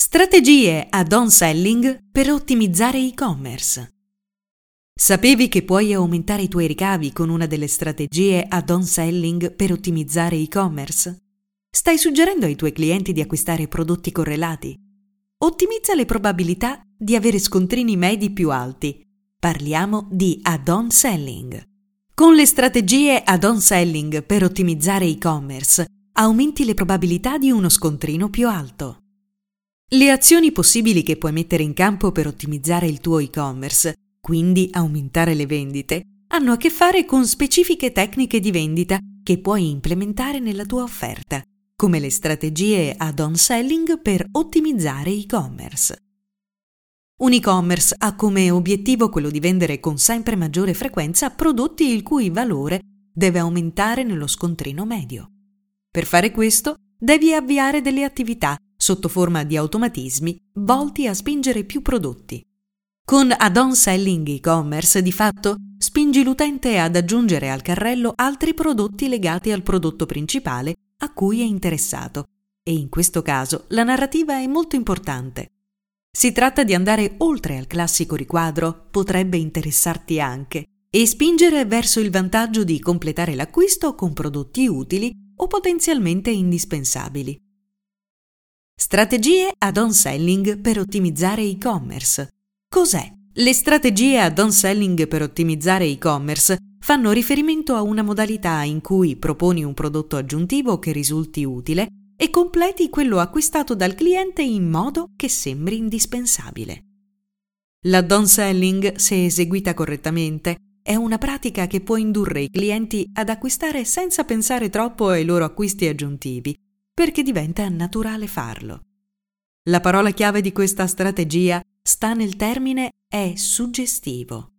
Strategie add-on selling per ottimizzare e-commerce. Sapevi che puoi aumentare i tuoi ricavi con una delle strategie add-on selling per ottimizzare e-commerce? Stai suggerendo ai tuoi clienti di acquistare prodotti correlati? Ottimizza le probabilità di avere scontrini medi più alti. Parliamo di add-on selling. Con le strategie add-on selling per ottimizzare e-commerce, aumenti le probabilità di uno scontrino più alto. Le azioni possibili che puoi mettere in campo per ottimizzare il tuo e-commerce, quindi aumentare le vendite, hanno a che fare con specifiche tecniche di vendita che puoi implementare nella tua offerta, come le strategie add-on selling per ottimizzare e-commerce. Un e-commerce ha come obiettivo quello di vendere con sempre maggiore frequenza prodotti il cui valore deve aumentare nello scontrino medio. Per fare questo, devi avviare delle attività sotto forma di automatismi volti a spingere più prodotti. Con add-on selling e-commerce, di fatto, spingi l'utente ad aggiungere al carrello altri prodotti legati al prodotto principale a cui è interessato. E in questo caso la narrativa è molto importante. Si tratta di andare oltre al classico riquadro, potrebbe interessarti anche, e spingere verso il vantaggio di completare l'acquisto con prodotti utili o potenzialmente indispensabili. Strategie add-on selling per ottimizzare e-commerce. Cos'è? Le strategie add-on selling per ottimizzare e-commerce fanno riferimento a una modalità in cui proponi un prodotto aggiuntivo che risulti utile e completi quello acquistato dal cliente in modo che sembri indispensabile. L'add-on selling, se eseguita correttamente, è una pratica che può indurre i clienti ad acquistare senza pensare troppo ai loro acquisti aggiuntivi perché diventa naturale farlo. La parola chiave di questa strategia sta nel termine è suggestivo.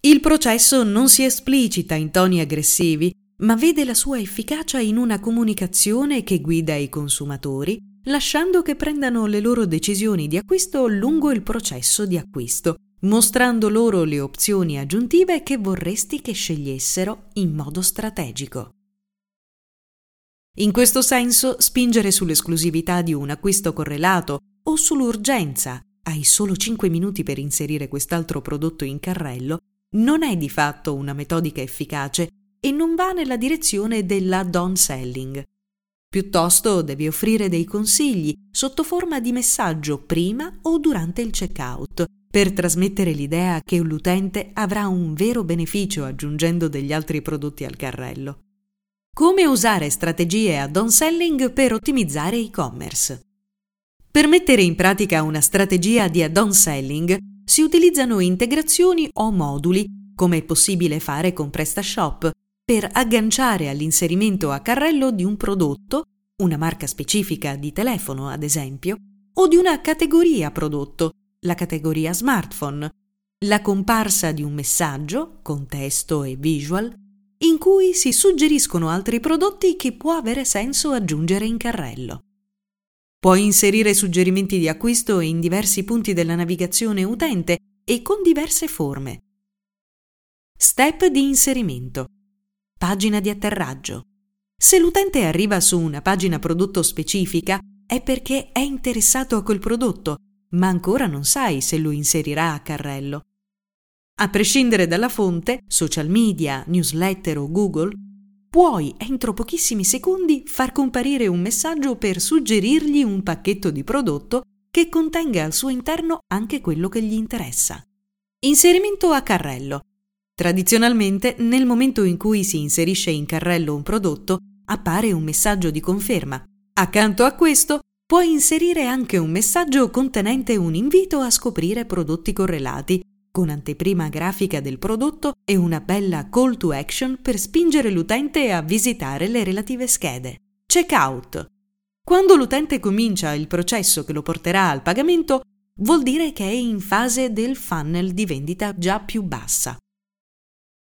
Il processo non si esplicita in toni aggressivi, ma vede la sua efficacia in una comunicazione che guida i consumatori, lasciando che prendano le loro decisioni di acquisto lungo il processo di acquisto, mostrando loro le opzioni aggiuntive che vorresti che scegliessero in modo strategico. In questo senso, spingere sull'esclusività di un acquisto correlato o sull'urgenza, hai solo 5 minuti per inserire quest'altro prodotto in carrello, non è di fatto una metodica efficace e non va nella direzione della don selling. Piuttosto devi offrire dei consigli sotto forma di messaggio prima o durante il checkout per trasmettere l'idea che l'utente avrà un vero beneficio aggiungendo degli altri prodotti al carrello. Come usare strategie add-on selling per ottimizzare e-commerce. Per mettere in pratica una strategia di add-on selling si utilizzano integrazioni o moduli, come è possibile fare con PrestaShop, per agganciare all'inserimento a carrello di un prodotto, una marca specifica di telefono ad esempio, o di una categoria prodotto, la categoria smartphone, la comparsa di un messaggio, con testo e visual, in cui si suggeriscono altri prodotti che può avere senso aggiungere in carrello. Puoi inserire suggerimenti di acquisto in diversi punti della navigazione utente e con diverse forme. Step di inserimento. Pagina di atterraggio. Se l'utente arriva su una pagina prodotto specifica è perché è interessato a quel prodotto, ma ancora non sai se lo inserirà a carrello. A prescindere dalla fonte, social media, newsletter o Google, puoi entro pochissimi secondi far comparire un messaggio per suggerirgli un pacchetto di prodotto che contenga al suo interno anche quello che gli interessa. Inserimento a carrello. Tradizionalmente, nel momento in cui si inserisce in carrello un prodotto, appare un messaggio di conferma. Accanto a questo, puoi inserire anche un messaggio contenente un invito a scoprire prodotti correlati con anteprima grafica del prodotto e una bella call to action per spingere l'utente a visitare le relative schede. Checkout. Quando l'utente comincia il processo che lo porterà al pagamento, vuol dire che è in fase del funnel di vendita già più bassa.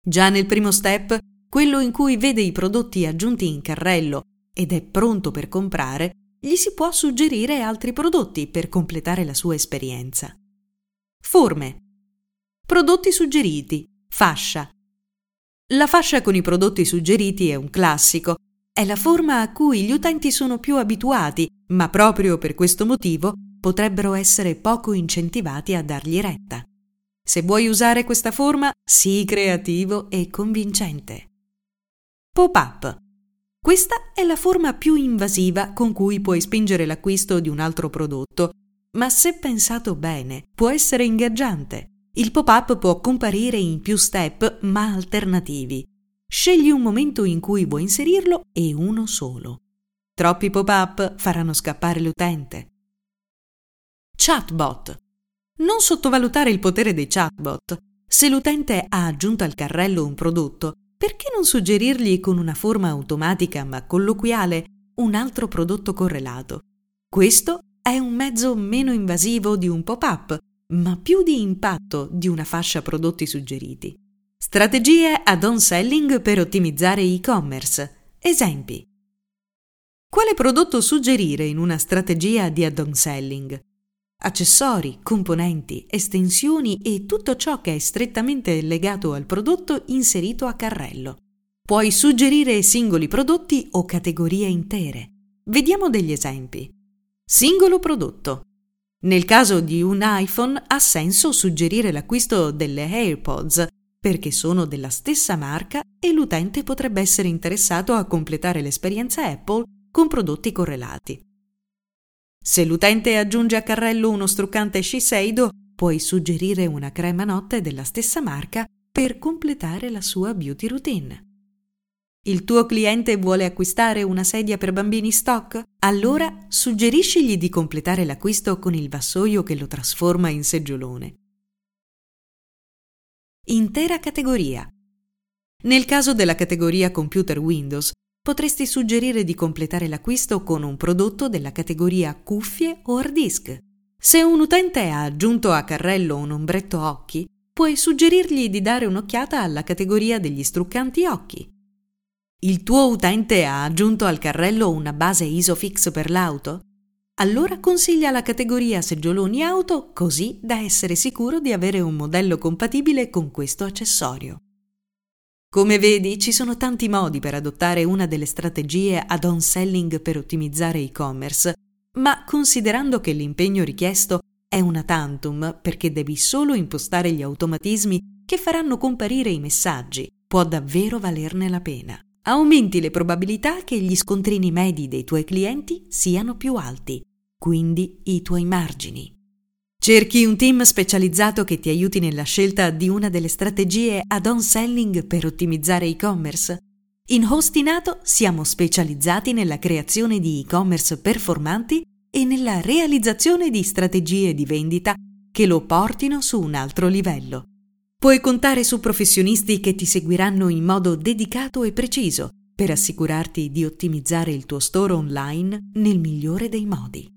Già nel primo step, quello in cui vede i prodotti aggiunti in carrello ed è pronto per comprare, gli si può suggerire altri prodotti per completare la sua esperienza. Forme. Prodotti suggeriti. Fascia. La fascia con i prodotti suggeriti è un classico. È la forma a cui gli utenti sono più abituati, ma proprio per questo motivo potrebbero essere poco incentivati a dargli retta. Se vuoi usare questa forma, sii creativo e convincente. Pop-up. Questa è la forma più invasiva con cui puoi spingere l'acquisto di un altro prodotto, ma se pensato bene, può essere ingaggiante. Il pop-up può comparire in più step, ma alternativi. Scegli un momento in cui vuoi inserirlo e uno solo. Troppi pop-up faranno scappare l'utente. Chatbot. Non sottovalutare il potere dei chatbot. Se l'utente ha aggiunto al carrello un prodotto, perché non suggerirgli con una forma automatica ma colloquiale un altro prodotto correlato? Questo è un mezzo meno invasivo di un pop-up, ma più di impatto di una fascia prodotti suggeriti. Strategie ad-on selling per ottimizzare e-commerce. Esempi. Quale prodotto suggerire in una strategia di add-on selling? accessori, componenti, estensioni e tutto ciò che è strettamente legato al prodotto inserito a carrello. Puoi suggerire singoli prodotti o categorie intere. Vediamo degli esempi. Singolo prodotto. Nel caso di un iPhone ha senso suggerire l'acquisto delle AirPods perché sono della stessa marca e l'utente potrebbe essere interessato a completare l'esperienza Apple con prodotti correlati. Se l'utente aggiunge a carrello uno struccante Shiseido, puoi suggerire una crema notte della stessa marca per completare la sua beauty routine. Il tuo cliente vuole acquistare una sedia per bambini stock? Allora suggeriscigli di completare l'acquisto con il vassoio che lo trasforma in seggiolone. Intera categoria. Nel caso della categoria Computer Windows, potresti suggerire di completare l'acquisto con un prodotto della categoria cuffie o hard disk. Se un utente ha aggiunto a carrello un ombretto occhi, puoi suggerirgli di dare un'occhiata alla categoria degli struccanti occhi. Il tuo utente ha aggiunto al carrello una base Isofix per l'auto? Allora consiglia la categoria seggioloni auto così da essere sicuro di avere un modello compatibile con questo accessorio. Come vedi, ci sono tanti modi per adottare una delle strategie ad-on selling per ottimizzare e-commerce, ma considerando che l'impegno richiesto è una tantum perché devi solo impostare gli automatismi che faranno comparire i messaggi, può davvero valerne la pena. Aumenti le probabilità che gli scontrini medi dei tuoi clienti siano più alti, quindi i tuoi margini. Cerchi un team specializzato che ti aiuti nella scelta di una delle strategie ad-on selling per ottimizzare e-commerce? In Hostinato siamo specializzati nella creazione di e-commerce performanti e nella realizzazione di strategie di vendita che lo portino su un altro livello. Puoi contare su professionisti che ti seguiranno in modo dedicato e preciso per assicurarti di ottimizzare il tuo store online nel migliore dei modi.